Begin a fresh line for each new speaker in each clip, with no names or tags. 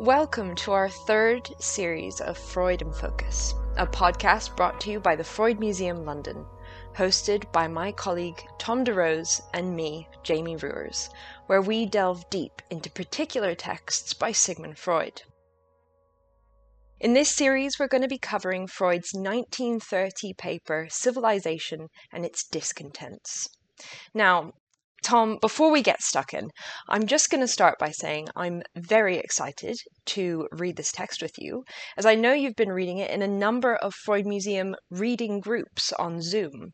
Welcome to our third series of Freud in Focus, a podcast brought to you by the Freud Museum London, hosted by my colleague Tom DeRose and me, Jamie Ruers, where we delve deep into particular texts by Sigmund Freud. In this series, we're going to be covering Freud's 1930 paper, Civilization and Its Discontents. Now, Tom, before we get stuck in, I'm just going to start by saying I'm very excited to read this text with you, as I know you've been reading it in a number of Freud Museum reading groups on Zoom,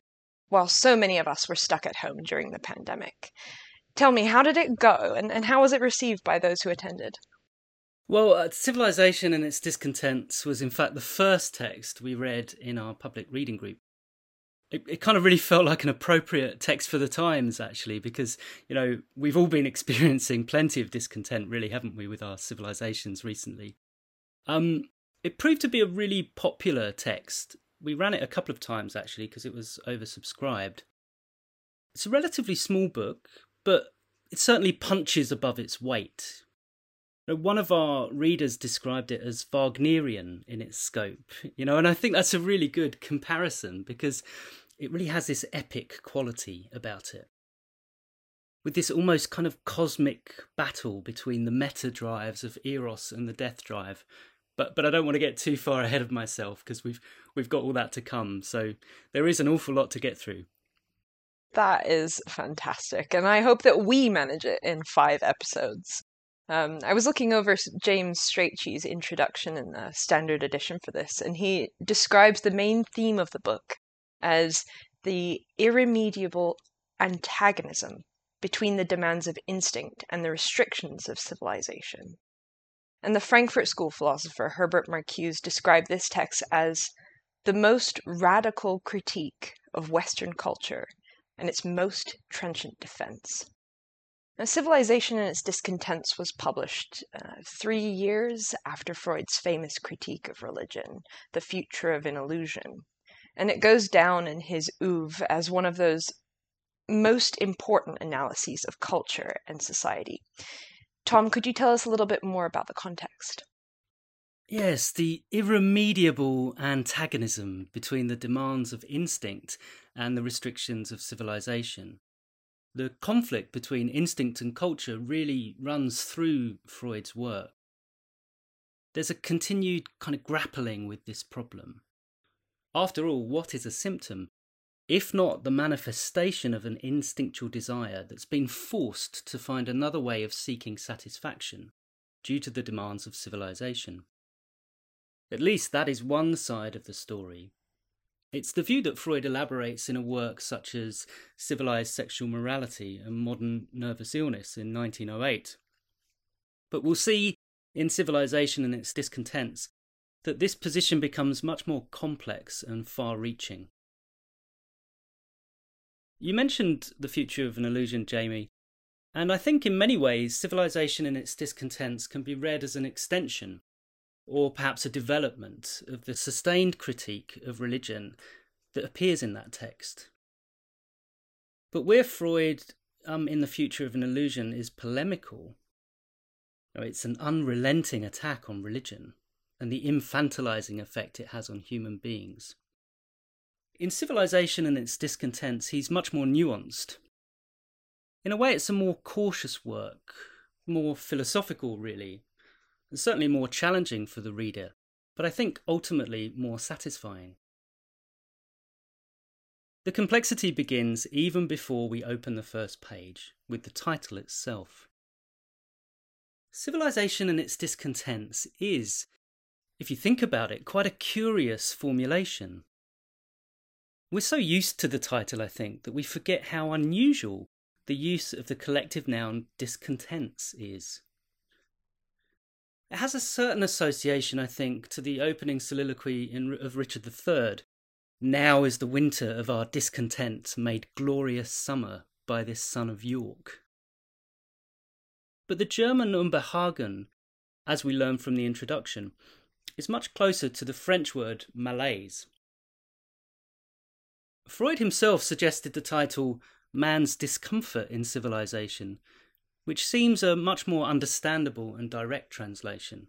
while so many of us were stuck at home during the pandemic. Tell me, how did it go, and, and how was it received by those who attended?
Well, uh, Civilization and its Discontents was in fact the first text we read in our public reading group it, it kind of really felt like an appropriate text for the times, actually, because, you know, we've all been experiencing plenty of discontent, really, haven't we, with our civilizations recently. Um, it proved to be a really popular text. We ran it a couple of times, actually, because it was oversubscribed. It's a relatively small book, but it certainly punches above its weight. One of our readers described it as Wagnerian in its scope, you know, and I think that's a really good comparison because it really has this epic quality about it. With this almost kind of cosmic battle between the meta drives of Eros and the death drive. But but I don't want to get too far ahead of myself because we've we've got all that to come. So there is an awful lot to get through.
That is fantastic. And I hope that we manage it in five episodes. Um, I was looking over James Strachey's introduction in the standard edition for this, and he describes the main theme of the book as the irremediable antagonism between the demands of instinct and the restrictions of civilization. And the Frankfurt School philosopher Herbert Marcuse described this text as the most radical critique of Western culture and its most trenchant defense. Now, Civilization and its Discontents was published uh, three years after Freud's famous critique of religion, The Future of an Illusion. And it goes down in his oeuvre as one of those most important analyses of culture and society. Tom, could you tell us a little bit more about the context?
Yes, the irremediable antagonism between the demands of instinct and the restrictions of civilization the conflict between instinct and culture really runs through Freud's work. There's a continued kind of grappling with this problem. After all, what is a symptom? If not the manifestation of an instinctual desire that's been forced to find another way of seeking satisfaction due to the demands of civilization. At least that is one side of the story it's the view that Freud elaborates in a work such as Civilized Sexual Morality and Modern Nervous Illness in 1908. But we'll see in Civilization and its Discontents that this position becomes much more complex and far reaching. You mentioned the future of an illusion, Jamie, and I think in many ways Civilization and its Discontents can be read as an extension or perhaps a development of the sustained critique of religion that appears in that text. But where Freud, um, in the future of an illusion, is polemical, it's an unrelenting attack on religion and the infantilizing effect it has on human beings. In Civilization and its Discontents, he's much more nuanced. In a way, it's a more cautious work, more philosophical, really, and certainly more challenging for the reader, but I think ultimately more satisfying. The complexity begins even before we open the first page, with the title itself. Civilization and its discontents is, if you think about it, quite a curious formulation. We're so used to the title, I think, that we forget how unusual the use of the collective noun discontents is. It has a certain association, I think, to the opening soliloquy in, of Richard III. Now is the winter of our discontent made glorious summer by this son of York. But the German Unbehagen, as we learn from the introduction, is much closer to the French word malaise. Freud himself suggested the title Man's Discomfort in Civilization which seems a much more understandable and direct translation.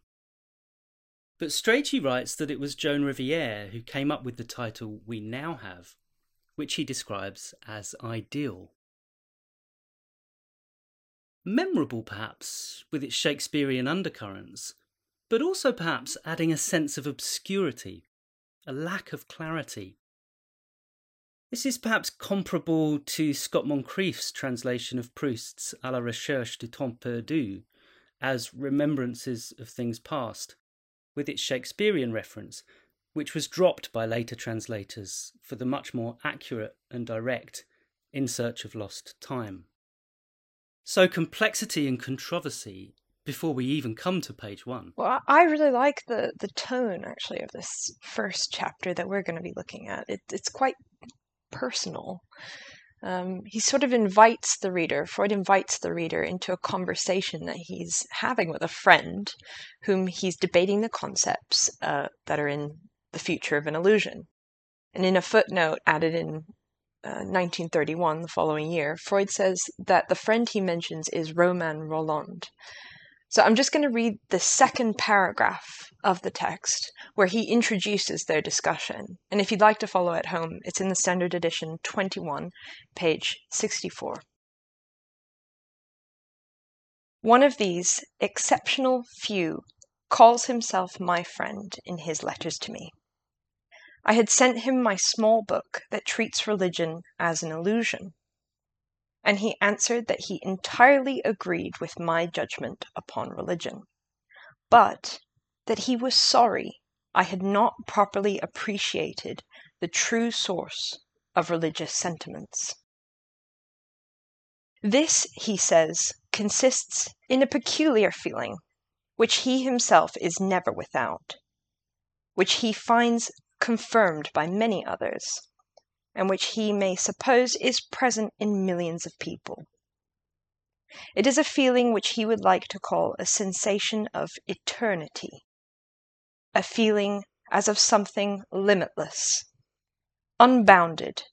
But Strachey writes that it was Joan Riviere who came up with the title we now have, which he describes as ideal. Memorable, perhaps, with its Shakespearean undercurrents, but also perhaps adding a sense of obscurity, a lack of clarity. This is perhaps comparable to Scott Moncrieff's translation of Proust's À la recherche du temps perdu as remembrances of things past, with its Shakespearean reference, which was dropped by later translators for the much more accurate and direct In Search of Lost Time. So, complexity and controversy before we even come to page one.
Well, I really like the, the tone actually of this first chapter that we're going to be looking at. It, it's quite personal. Um, he sort of invites the reader, Freud invites the reader into a conversation that he's having with a friend whom he's debating the concepts uh, that are in the future of an illusion. And in a footnote added in uh, 1931, the following year, Freud says that the friend he mentions is Romain Rolland. So I'm just going to read the second paragraph of the text where he introduces their discussion. And if you'd like to follow at home, it's in the Standard Edition 21, page 64. One of these exceptional few calls himself my friend in his letters to me. I had sent him my small book that treats religion as an illusion and he answered that he entirely agreed with my judgment upon religion, but that he was sorry I had not properly appreciated the true source of religious sentiments. This, he says, consists in a peculiar feeling, which he himself is never without, which he finds confirmed by many others, and which he may suppose is present in millions of people. It is a feeling which he would like to call a sensation of eternity, a feeling as of something limitless, unbounded,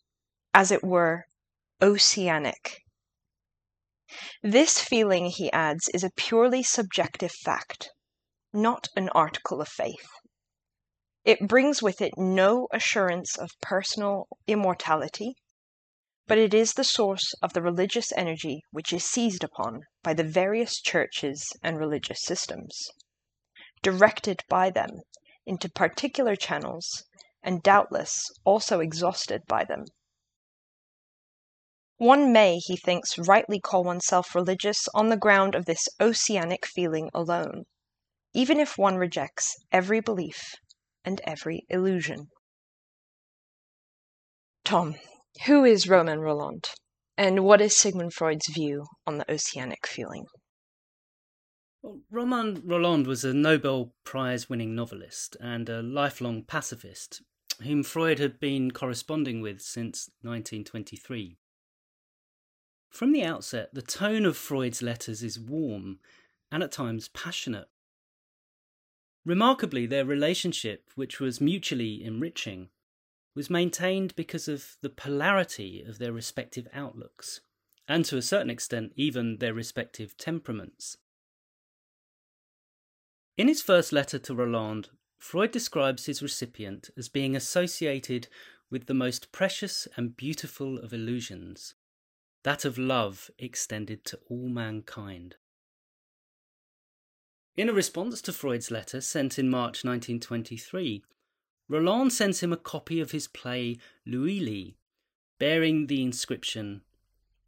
as it were, oceanic. This feeling, he adds, is a purely subjective fact, not an article of faith. It brings with it no assurance of personal immortality, but it is the source of the religious energy which is seized upon by the various churches and religious systems, directed by them into particular channels, and doubtless also exhausted by them. One may, he thinks, rightly call oneself religious on the ground of this oceanic feeling alone, even if one rejects every belief and every illusion. Tom, who is Romain Rolland, and what is Sigmund Freud's view on the oceanic feeling?
Well, Romain Rolland was a Nobel Prize winning novelist and a lifelong pacifist whom Freud had been corresponding with since 1923. From the outset, the tone of Freud's letters is warm and at times passionate. Remarkably, their relationship, which was mutually enriching, was maintained because of the polarity of their respective outlooks, and to a certain extent, even their respective temperaments. In his first letter to Rolland, Freud describes his recipient as being associated with the most precious and beautiful of illusions, that of love extended to all mankind. In a response to Freud's letter sent in March 1923, Rolland sends him a copy of his play Liluli, bearing the inscription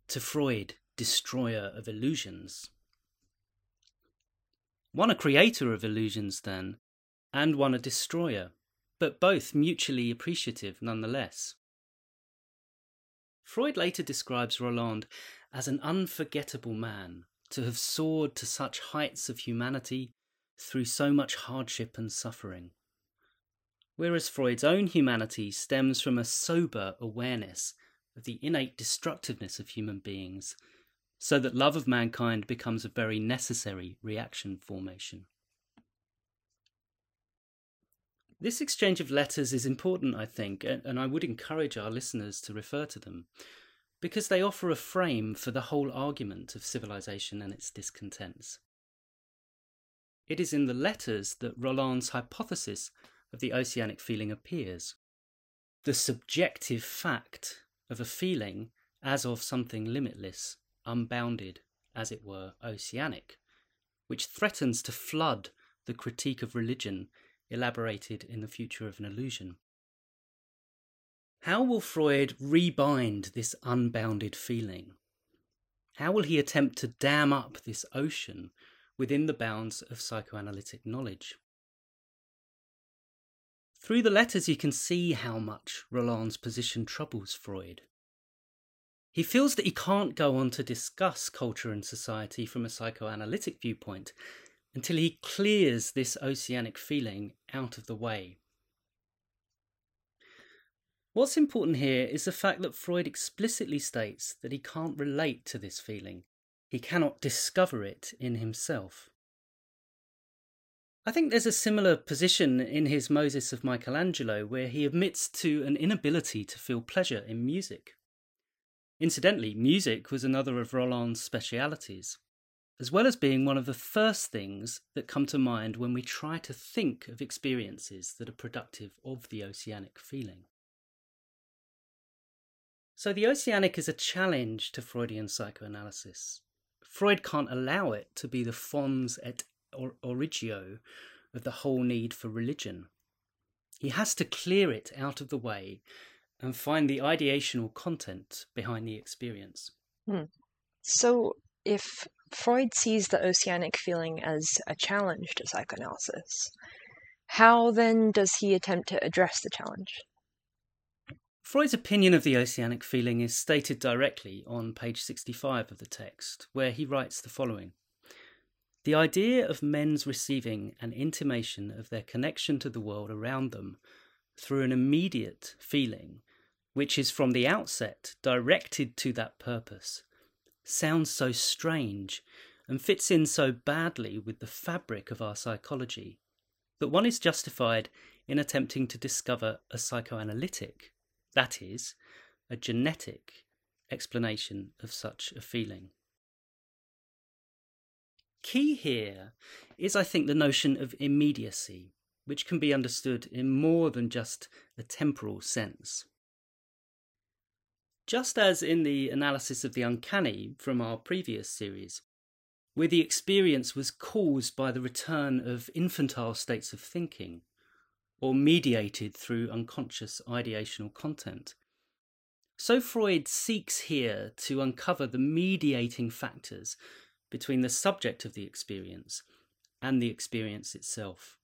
To Freud, Destroyer of Illusions. One a creator of illusions, then, and one a destroyer, but both mutually appreciative nonetheless. Freud later describes Rolland as an unforgettable man to have soared to such heights of humanity through so much hardship and suffering. Whereas Freud's own humanity stems from a sober awareness of the innate destructiveness of human beings, so that love of mankind becomes a very necessary reaction formation. This exchange of letters is important, I think, and I would encourage our listeners to refer to them because they offer a frame for the whole argument of civilization and its discontents. it is in the letters that Rolland's hypothesis of the oceanic feeling appears. The subjective fact of a feeling as of something limitless, unbounded, as it were, oceanic, which threatens to flood the critique of religion elaborated in The Future of an Illusion. How will Freud rebind this unbounded feeling? How will he attempt to dam up this ocean within the bounds of psychoanalytic knowledge? Through the letters, you can see how much Rolland's position troubles Freud. He feels that he can't go on to discuss culture and society from a psychoanalytic viewpoint until he clears this oceanic feeling out of the way. What's important here is the fact that Freud explicitly states that he can't relate to this feeling. He cannot discover it in himself. I think there's a similar position in his Moses of Michelangelo, where he admits to an inability to feel pleasure in music. Incidentally, music was another of Rolland's specialities, as well as being one of the first things that come to mind when we try to think of experiences that are productive of the oceanic feeling. So, the oceanic is a challenge to Freudian psychoanalysis. Freud can't allow it to be the fons et origo of the whole need for religion. He has to clear it out of the way and find the ideational content behind the experience.
Hmm. So, if Freud sees the oceanic feeling as a challenge to psychoanalysis, how then does he attempt to address the challenge?
Freud's opinion of the oceanic feeling is stated directly on page 65 of the text, where he writes the following. The idea of men's receiving an intimation of their connection to the world around them through an immediate feeling which is from the outset directed to that purpose, sounds so strange and fits in so badly with the fabric of our psychology that one is justified in attempting to discover a psychoanalytic, that is, a genetic, explanation of such a feeling. Key here is, I think, the notion of immediacy, which can be understood in more than just a temporal sense. Just as in the analysis of the uncanny from our previous series, where the experience was caused by the return of infantile states of thinking, or mediated through unconscious ideational content. So Freud seeks here to uncover the mediating factors between the subject of the experience and the experience itself.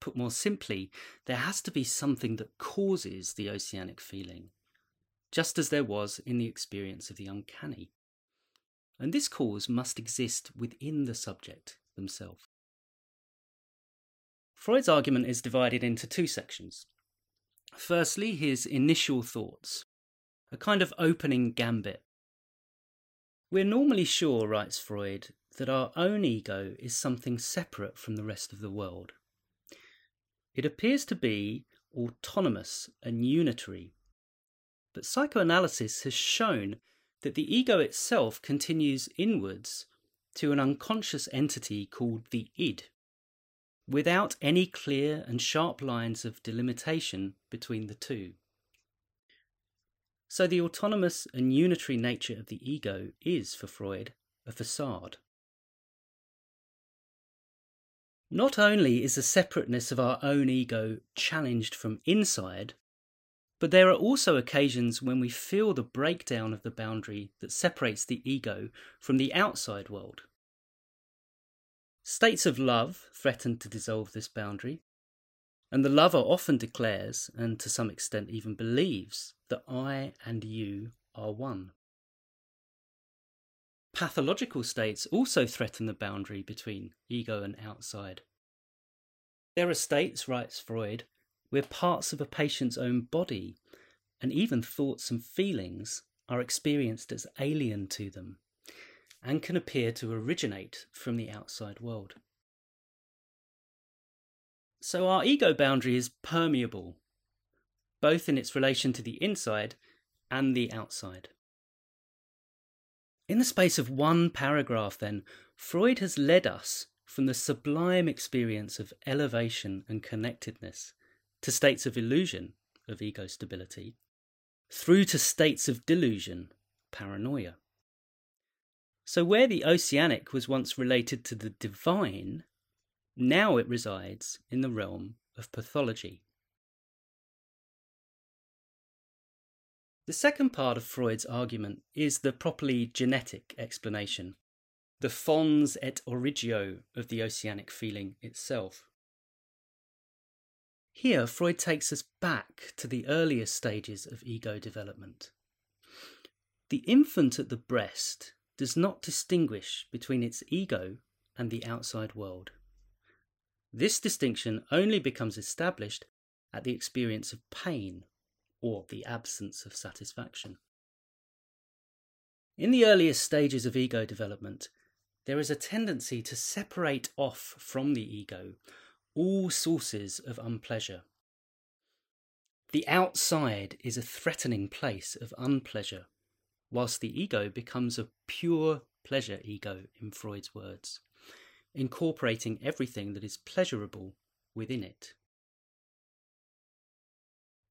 Put more simply, there has to be something that causes the oceanic feeling just as there was in the experience of the uncanny. And this cause must exist within the subject themselves. Freud's argument is divided into two sections. Firstly, his initial thoughts, a kind of opening gambit. We're normally sure, writes Freud, that our own ego is something separate from the rest of the world. It appears to be autonomous and unitary but psychoanalysis has shown that the ego itself continues inwards to an unconscious entity called the id, without any clear and sharp lines of delimitation between the two. So the autonomous and unitary nature of the ego is, for Freud, a facade. Not only is the separateness of our own ego challenged from inside, but there are also occasions when we feel the breakdown of the boundary that separates the ego from the outside world. States of love threaten to dissolve this boundary, and the lover often declares, and to some extent even believes, that I and you are one. Pathological states also threaten the boundary between ego and outside. There are states, writes Freud, where parts of a patient's own body and even thoughts and feelings are experienced as alien to them and can appear to originate from the outside world. So our ego boundary is permeable, both in its relation to the inside and the outside. In the space of one paragraph, then, Freud has led us from the sublime experience of elevation and connectedness to states of illusion of ego stability, through to states of delusion, paranoia. So, where the oceanic was once related to the divine, now it resides in the realm of pathology. The second part of Freud's argument is the properly genetic explanation, the fons et origo of the oceanic feeling itself. Here, Freud takes us back to the earliest stages of ego development. The infant at the breast does not distinguish between its ego and the outside world. This distinction only becomes established at the experience of pain or the absence of satisfaction. In the earliest stages of ego development, there is a tendency to separate off from the ego all sources of unpleasure. The outside is a threatening place of unpleasure, whilst the ego becomes a pure pleasure ego, in Freud's words, incorporating everything that is pleasurable within it.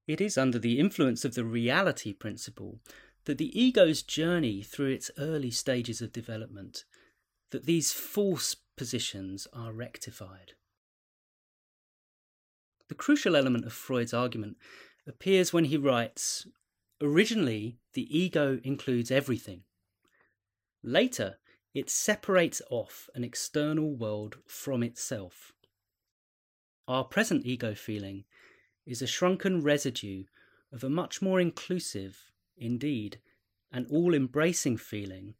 It is under the influence of the reality principle that the ego's journey through its early stages of development that these false positions are rectified. The crucial element of Freud's argument appears when he writes Originally, the ego includes everything. Later, it separates off an external world from itself. Our present ego feeling is a shrunken residue of a much more inclusive, indeed, an all embracing feeling,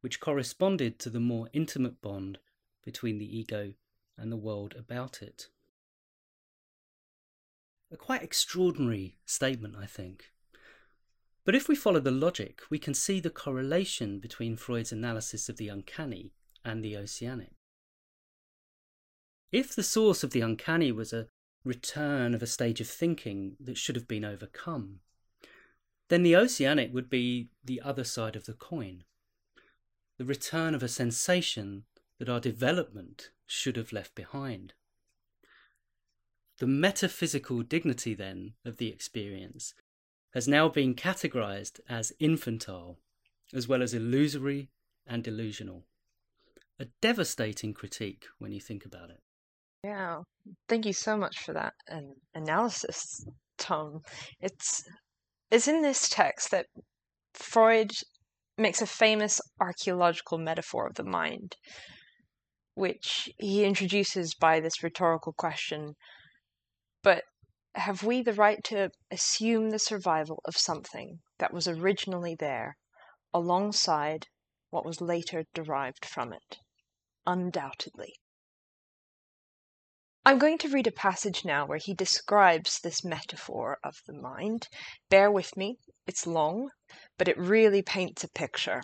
which corresponded to the more intimate bond between the ego and the world about it. A quite extraordinary statement, I think. But if we follow the logic, we can see the correlation between Freud's analysis of the uncanny and the oceanic. If the source of the uncanny was a return of a stage of thinking that should have been overcome, then the oceanic would be the other side of the coin, the return of a sensation that our development should have left behind. The metaphysical dignity, then, of the experience has now been categorized as infantile, as well as illusory and delusional. A devastating critique when you think about it.
Yeah, thank you so much for that an analysis, Tom. It's it's in this text that Freud makes a famous archaeological metaphor of the mind, which he introduces by this rhetorical question but have we the right to assume the survival of something that was originally there alongside what was later derived from it? Undoubtedly. I'm going to read a passage now where he describes this metaphor of the mind. Bear with me, it's long, but it really paints a picture.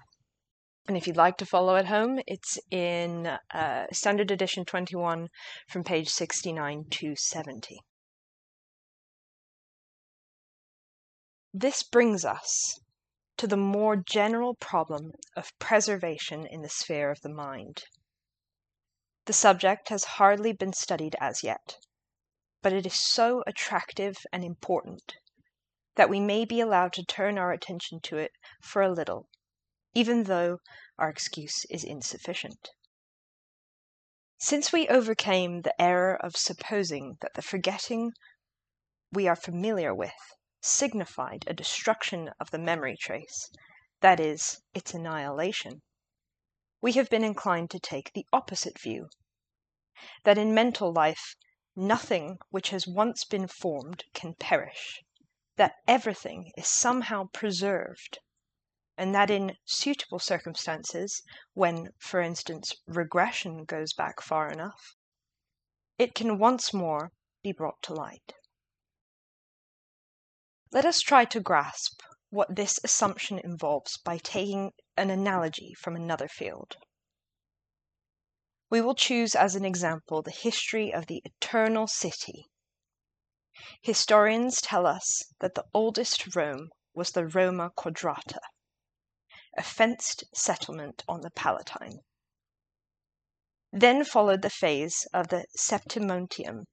And if you'd like to follow at home, it's in uh, Standard Edition 21 from page 69 to 70. This brings us to the more general problem of preservation in the sphere of the mind. The subject has hardly been studied as yet, but it is so attractive and important that we may be allowed to turn our attention to it for a little, even though our excuse is insufficient. Since we overcame the error of supposing that the forgetting we are familiar with signified a destruction of the memory trace, that is, its annihilation, we have been inclined to take the opposite view that in mental life nothing which has once been formed can perish, that everything is somehow preserved, and that in suitable circumstances, when, for instance, regression goes back far enough, it can once more be brought to light. Let us try to grasp what this assumption involves by taking an analogy from another field. We will choose as an example the history of the Eternal City. Historians tell us that the oldest Rome was the Roma Quadrata, a fenced settlement on the Palatine. Then followed the phase of the Septimontium,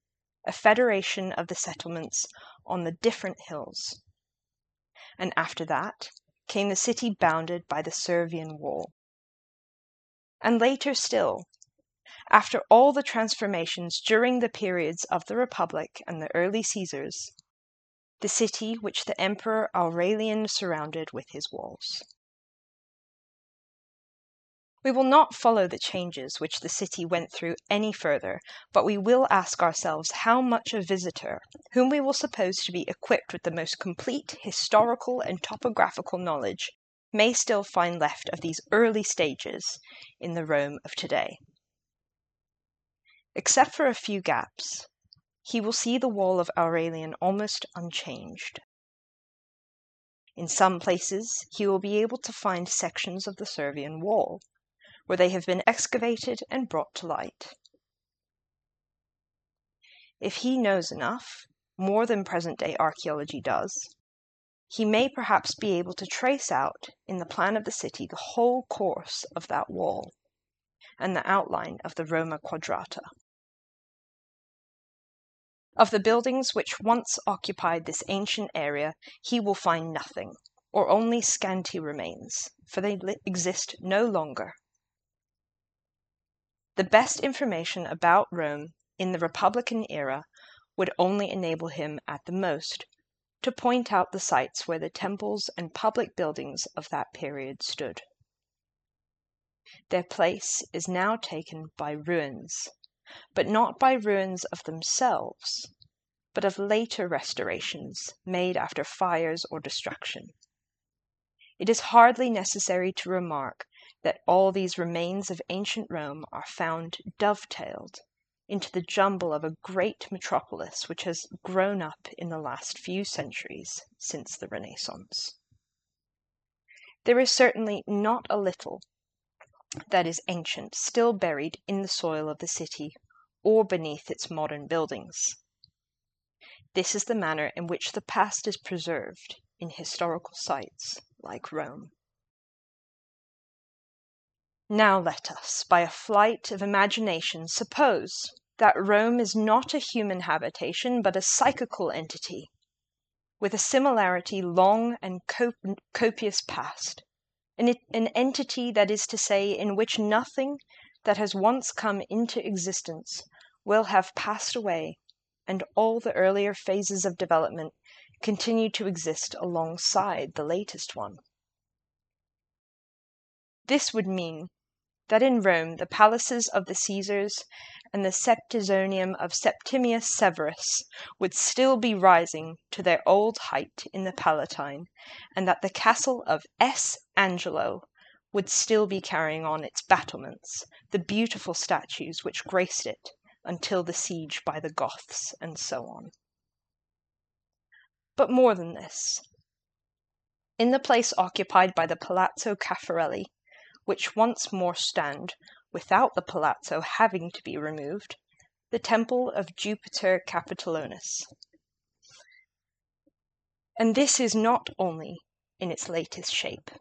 a federation of the settlements on the different hills. And after that came the city bounded by the Servian wall. And later still, after all the transformations during the periods of the Republic and the early Caesars, the city which the Emperor Aurelian surrounded with his walls. We will not follow the changes which the city went through any further, but we will ask ourselves how much a visitor, whom we will suppose to be equipped with the most complete historical and topographical knowledge, may still find left of these early stages in the Rome of today. Except for a few gaps, he will see the wall of Aurelian almost unchanged. In some places, he will be able to find sections of the Servian wall, where they have been excavated and brought to light. If he knows enough, more than present day archaeology does, he may perhaps be able to trace out in the plan of the city the whole course of that wall and the outline of the Roma Quadrata. Of the buildings which once occupied this ancient area he will find nothing, or only scanty remains, for they exist no longer. The best information about Rome in the Republican era would only enable him at the most to point out the sites where the temples and public buildings of that period stood. Their place is now taken by ruins, but not by ruins of themselves, but of later restorations made after fires or destruction. It is hardly necessary to remark that all these remains of ancient Rome are found dovetailed into the jumble of a great metropolis which has grown up in the last few centuries since the Renaissance. There is certainly not a little that is ancient still buried in the soil of the city or beneath its modern buildings. This is the manner in which the past is preserved in historical sites like Rome. Now let us, by a flight of imagination, suppose that Rome is not a human habitation, but a psychical entity, with a similarity long and copious past, an, entity, that is to say, in which nothing that has once come into existence will have passed away, and all the earlier phases of development continue to exist alongside the latest one. This would mean that in Rome the palaces of the Caesars and the Septizonium of Septimius Severus would still be rising to their old height in the Palatine, and that the castle of S. Angelo would still be carrying on its battlements, the beautiful statues which graced it until the siege by the Goths, and so on. But more than this. In the place occupied by the Palazzo Caffarelli which once more stand, without the palazzo having to be removed, the temple of Jupiter Capitolinus. And this is not only in its latest shape,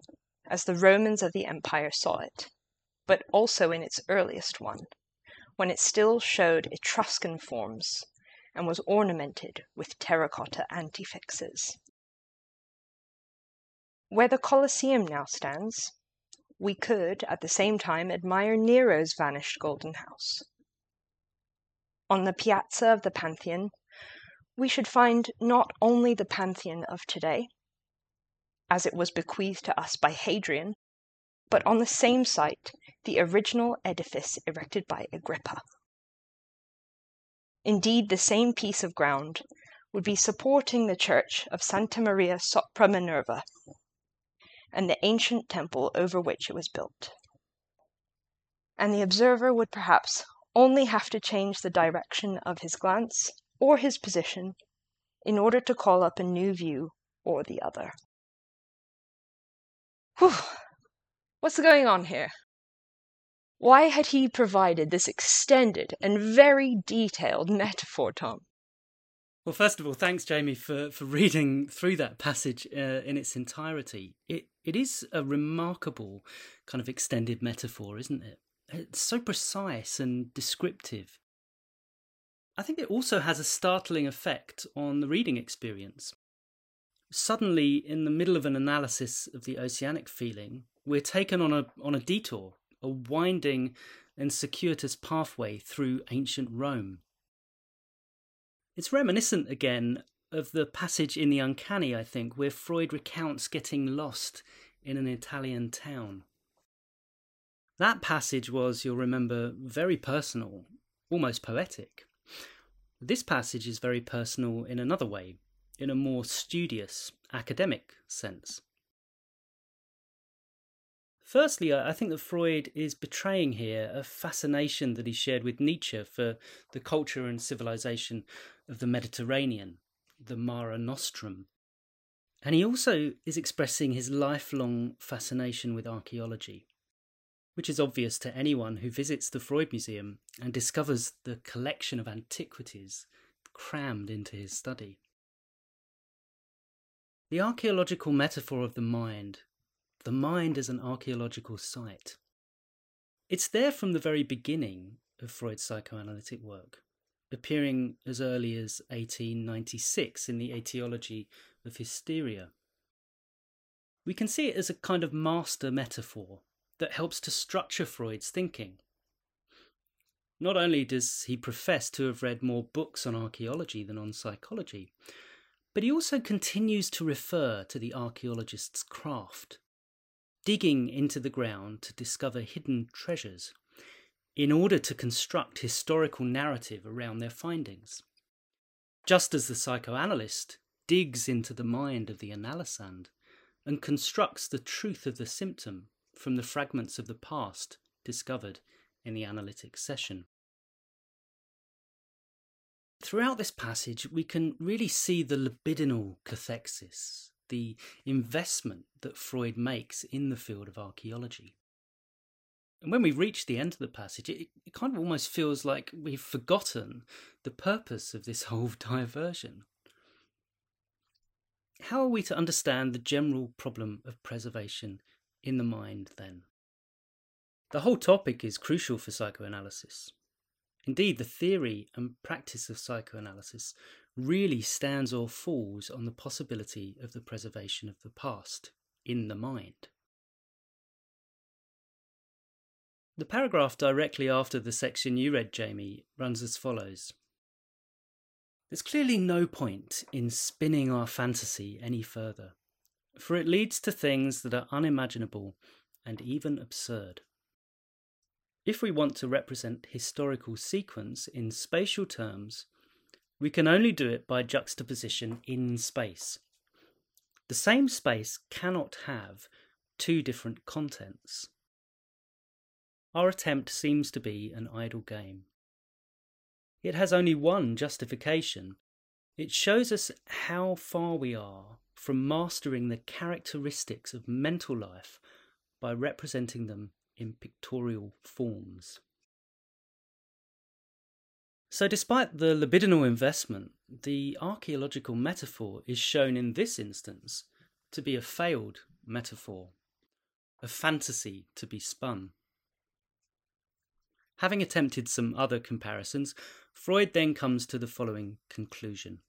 as the Romans of the empire saw it, but also in its earliest one, when it still showed Etruscan forms and was ornamented with terracotta antefixes. Where the Colosseum now stands, we could at the same time admire Nero's vanished Golden House. On the piazza of the Pantheon, we should find not only the Pantheon of today, as it was bequeathed to us by Hadrian, but on the same site the original edifice erected by Agrippa. Indeed, the same piece of ground would be supporting the church of Santa Maria sopra Minerva, and the ancient temple over which it was built. And the observer would perhaps only have to change the direction of his glance or his position in order to call up a new view or the other. Whew! What's going on here? Why had he provided this extended and very detailed metaphor, Tom?
Well, first of all, thanks, Jamie, for, for reading through that passage uh, in its entirety. It it is a remarkable kind of extended metaphor, isn't it? It's so precise and descriptive. I think it also has a startling effect on the reading experience. Suddenly, in the middle of an analysis of the oceanic feeling, we're taken on a, on a detour, a winding and circuitous pathway through ancient Rome. It's reminiscent again of the passage in The Uncanny, I think, where Freud recounts getting lost in an Italian town. That passage was, you'll remember, very personal, almost poetic. This passage is very personal in another way, in a more studious, academic sense. Firstly, I think that Freud is betraying here a fascination that he shared with Nietzsche for the culture and civilization of the Mediterranean, the Mare Nostrum. And he also is expressing his lifelong fascination with archaeology, which is obvious to anyone who visits the Freud Museum and discovers the collection of antiquities crammed into his study. The archaeological metaphor of the mind the mind as an archaeological site. It's there from the very beginning of Freud's psychoanalytic work, appearing as early as 1896 in the Etiology of Hysteria. We can see it as a kind of master metaphor that helps to structure Freud's thinking. Not only does he profess to have read more books on archaeology than on psychology, but he also continues to refer to the archaeologist's craft digging into the ground to discover hidden treasures in order to construct historical narrative around their findings. Just as the psychoanalyst digs into the mind of the analysand and constructs the truth of the symptom from the fragments of the past discovered in the analytic session. Throughout this passage, we can really see the libidinal cathexis, the investment that Freud makes in the field of archaeology. And when we reach the end of the passage, it, it kind of almost feels like we've forgotten the purpose of this whole diversion. How are we to understand the general problem of preservation in the mind then? The whole topic is crucial for psychoanalysis. Indeed, the theory and practice of psychoanalysis really stands or falls on the possibility of the preservation of the past in the mind. The paragraph directly after the section you read, Jamie, runs as follows There's clearly no point in spinning our fantasy any further, for it leads to things that are unimaginable and even absurd. If we want to represent historical sequence in spatial terms, we can only do it by juxtaposition in space. The same space cannot have two different contents. Our attempt seems to be an idle game. It has only one justification. It shows us how far we are from mastering the characteristics of mental life by representing them in pictorial forms. So, despite the libidinal investment, the archaeological metaphor is shown in this instance to be a failed metaphor, a fantasy to be spun. Having attempted some other comparisons, Freud then comes to the following conclusion.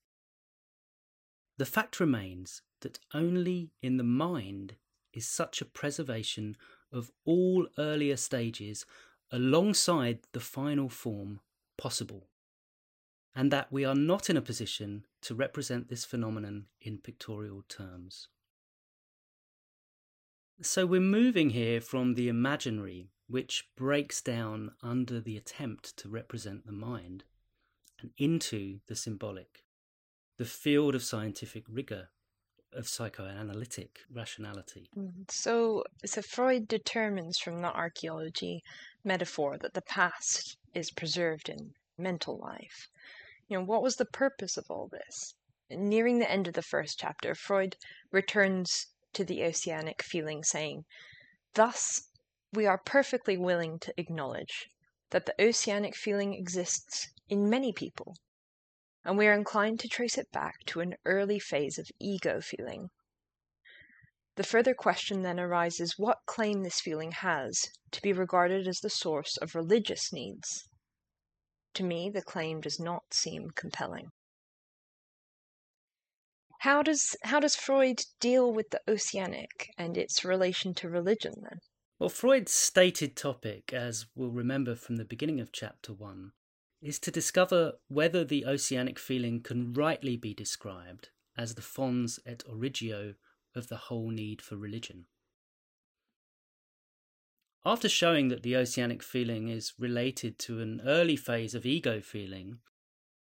The fact remains that only in the mind is such a preservation of all earlier stages alongside the final form possible and that we are not in a position to represent this phenomenon in pictorial terms. So we're moving here from the imaginary, which breaks down under the attempt to represent the mind, and into the symbolic, the field of scientific rigour, of psychoanalytic rationality.
Mm, so, so Freud determines from the archaeology metaphor that the past is preserved in mental life. You know, what was the purpose of all this? Nearing the end of the first chapter, Freud returns to the oceanic feeling, saying, Thus, we are perfectly willing to acknowledge that the oceanic feeling exists in many people, and we are inclined to trace it back to an early phase of ego feeling. The further question then arises what claim this feeling has to be regarded as the source of religious needs. To me, the claim does not seem compelling. How does how does Freud deal with the oceanic and its relation to religion then?
Well, Freud's stated topic, as we'll remember from the beginning of chapter 1, is to discover whether the oceanic feeling can rightly be described as the fons et origo of the whole need for religion. After showing that the oceanic feeling is related to an early phase of ego feeling,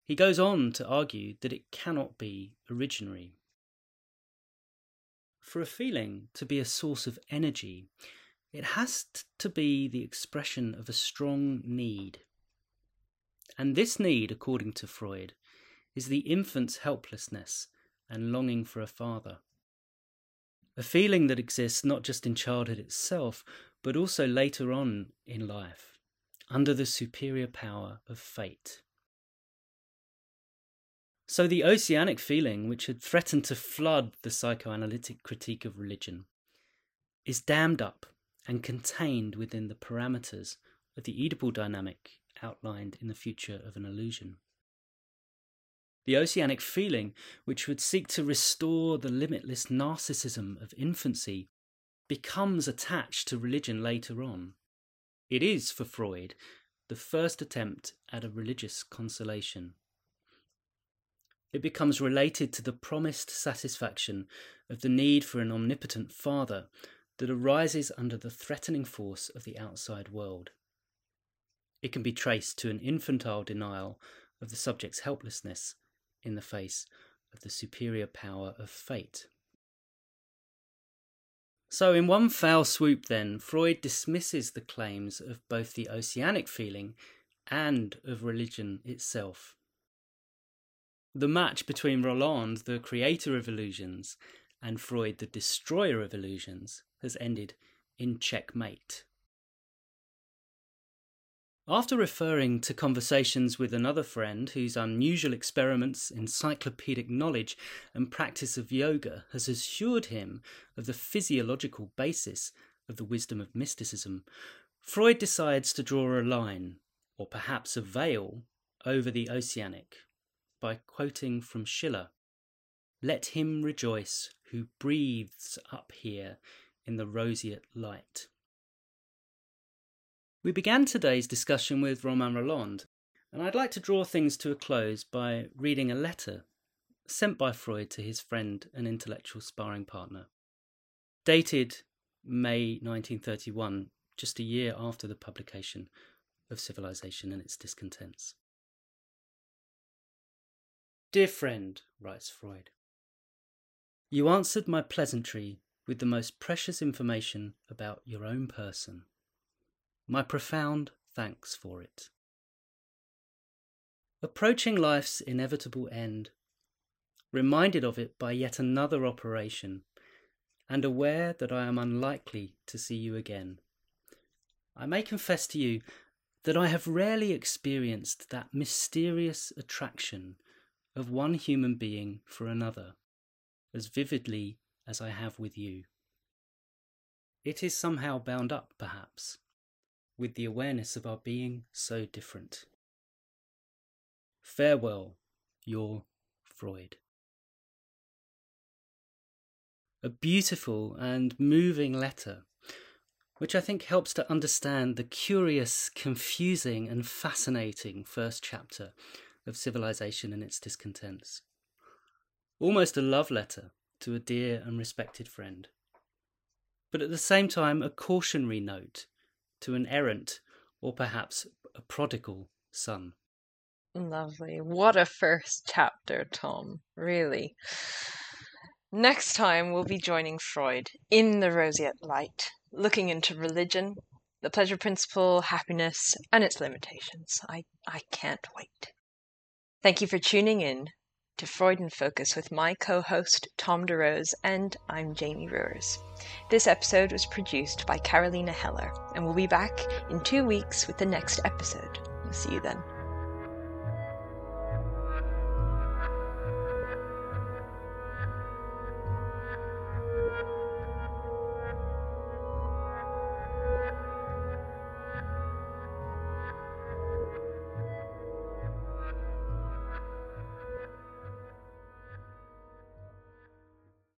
he goes on to argue that it cannot be originary. For a feeling to be a source of energy, it has to be the expression of a strong need. And this need, according to Freud, is the infant's helplessness and longing for a father. A feeling that exists not just in childhood itself, but also later on in life, under the superior power of fate. So the oceanic feeling, which had threatened to flood the psychoanalytic critique of religion, is dammed up and contained within the parameters of the Oedipal dynamic outlined in the future of an illusion. The oceanic feeling, which would seek to restore the limitless narcissism of infancy, becomes attached to religion later on. It is, for Freud, the first attempt at a religious consolation. It becomes related to the promised satisfaction of the need for an omnipotent father that arises under the threatening force of the outside world. It can be traced to an infantile denial of the subject's helplessness in the face of the superior power of fate. So, in one foul swoop, then, Freud dismisses the claims of both the oceanic feeling and of religion itself. The match between Rolland, the creator of illusions, and Freud, the destroyer of illusions, has ended in checkmate. After referring to conversations with another friend whose unusual experiments, encyclopedic knowledge, and practice of yoga has assured him of the physiological basis of the wisdom of mysticism, Freud decides to draw a line, or perhaps a veil, over the oceanic by quoting from Schiller Let him rejoice who breathes up here in the roseate light. We began today's discussion with Romain Rolland, and I'd like to draw things to a close by reading a letter sent by Freud to his friend and intellectual sparring partner. Dated May 1931, just a year after the publication of Civilization and its Discontents. Dear friend, writes Freud, you answered my pleasantry with the most precious information about your own person. My profound thanks for it. Approaching life's inevitable end, reminded of it by yet another operation, and aware that I am unlikely to see you again, I may confess to you that I have rarely experienced that mysterious attraction of one human being for another as vividly as I have with you. It is somehow bound up, perhaps, with the awareness of our being so different. Farewell, your Freud. A beautiful and moving letter, which I think helps to understand the curious, confusing, and fascinating first chapter of civilization and its discontents. Almost a love letter to a dear and respected friend, but at the same time a cautionary note to an errant or perhaps a prodigal son.
Lovely. What a first chapter, Tom. Really. Next time, we'll be joining Freud in the Roseate Light, looking into religion, the pleasure principle, happiness, and its limitations. I, I can't wait. Thank you for tuning in to Freud in Focus with my co host Tom DeRose, and I'm Jamie Ruers. This episode was produced by Carolina Heller, and we'll be back in two weeks with the next episode. We'll see you then.